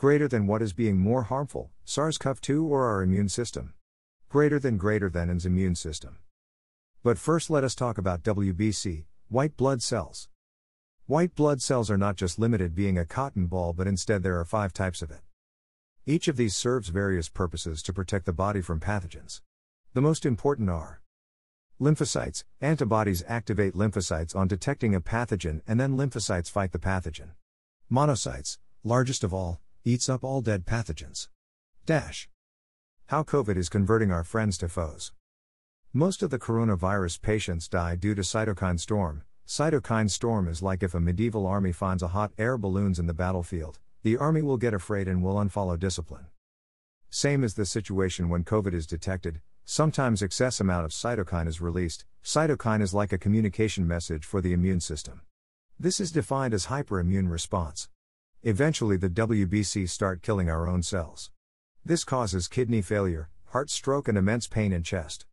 Greater than what is being more harmful, SARS CoV 2 or our immune system? Greater than greater than its immune system. But first, let us talk about WBC, white blood cells. White blood cells are not just limited being a cotton ball, but instead there are five types of it. Each of these serves various purposes to protect the body from pathogens. The most important are lymphocytes. Antibodies activate lymphocytes on detecting a pathogen and then lymphocytes fight the pathogen. Monocytes, largest of all, eats up all dead pathogens. Dash. How COVID is converting our friends to foes. Most of the coronavirus patients die due to cytokine storm. Cytokine storm is like if a medieval army finds a hot air balloons in the battlefield, the army will get afraid and will unfollow discipline. Same is the situation when COVID is detected, sometimes excess amount of cytokine is released. Cytokine is like a communication message for the immune system. This is defined as hyperimmune response. Eventually, the WBC start killing our own cells. This causes kidney failure, heart stroke, and immense pain in chest.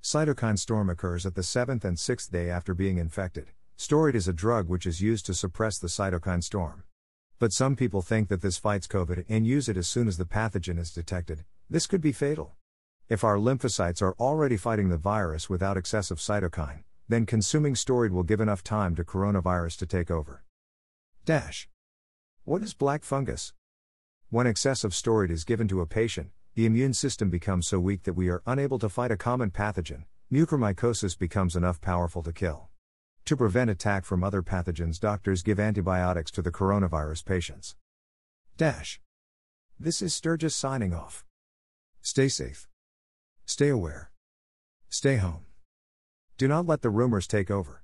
Cytokine storm occurs at the seventh and sixth day after being infected. Steroid is a drug which is used to suppress the cytokine storm. But some people think that this fights COVID and use it as soon as the pathogen is detected. This could be fatal. If our lymphocytes are already fighting the virus without excessive cytokine, then consuming steroid will give enough time to coronavirus to take over. Dash. What is black fungus? When excessive steroid is given to a patient, the immune system becomes so weak that we are unable to fight a common pathogen. Mucormycosis becomes enough powerful to kill. To prevent attack from other pathogens, doctors give antibiotics to the coronavirus patients. Dash. This is Sturgis signing off. Stay safe. Stay aware. Stay home. Do not let the rumors take over.